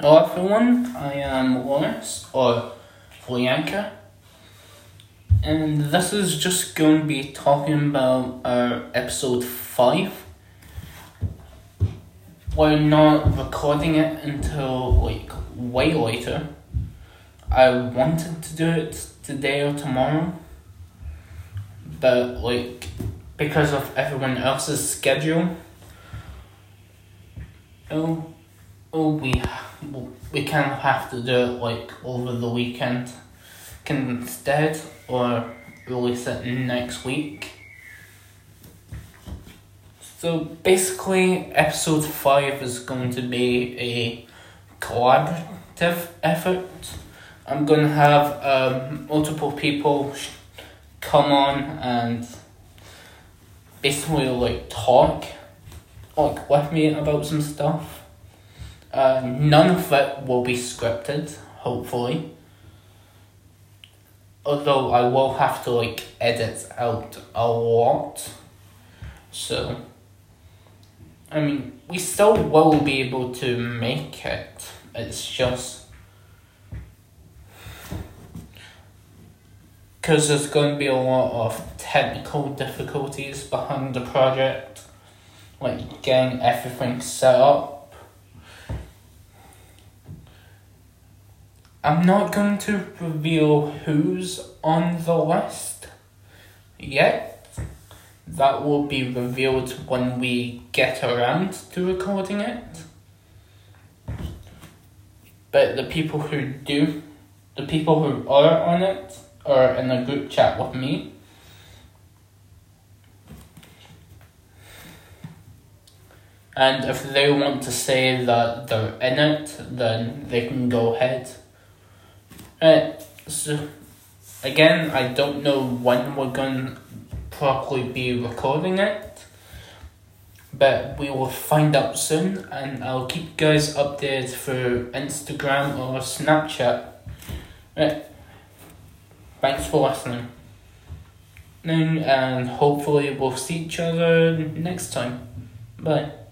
Hello everyone, I am Lawrence, or Flooyanka, and this is just going to be talking about our episode 5. We're not recording it until like way later. I wanted to do it today or tomorrow, but like because of everyone else's schedule, oh, oh we we of have to do it like over the weekend can instead or release it next week. So basically, episode 5 is going to be a collaborative effort. I'm to have um, multiple people come on and basically like talk like with me about some stuff uh, none of it will be scripted, hopefully. Although I will have to like edit out a lot. So, I mean, we still will be able to make it. It's just. Because there's going to be a lot of technical difficulties behind the project, like getting everything set up I'm not going to reveal who's on the list yet. That will be revealed when we get around to recording it. But the people who do, the people who are on it, are in a group chat with me. And if they want to say that they're in it, then they can go ahead. Uh, so, again, I don't know when we're going to properly be recording it, but we will find out soon, and I'll keep you guys updated through Instagram or Snapchat. Right. Thanks for listening. And hopefully we'll see each other next time. Bye.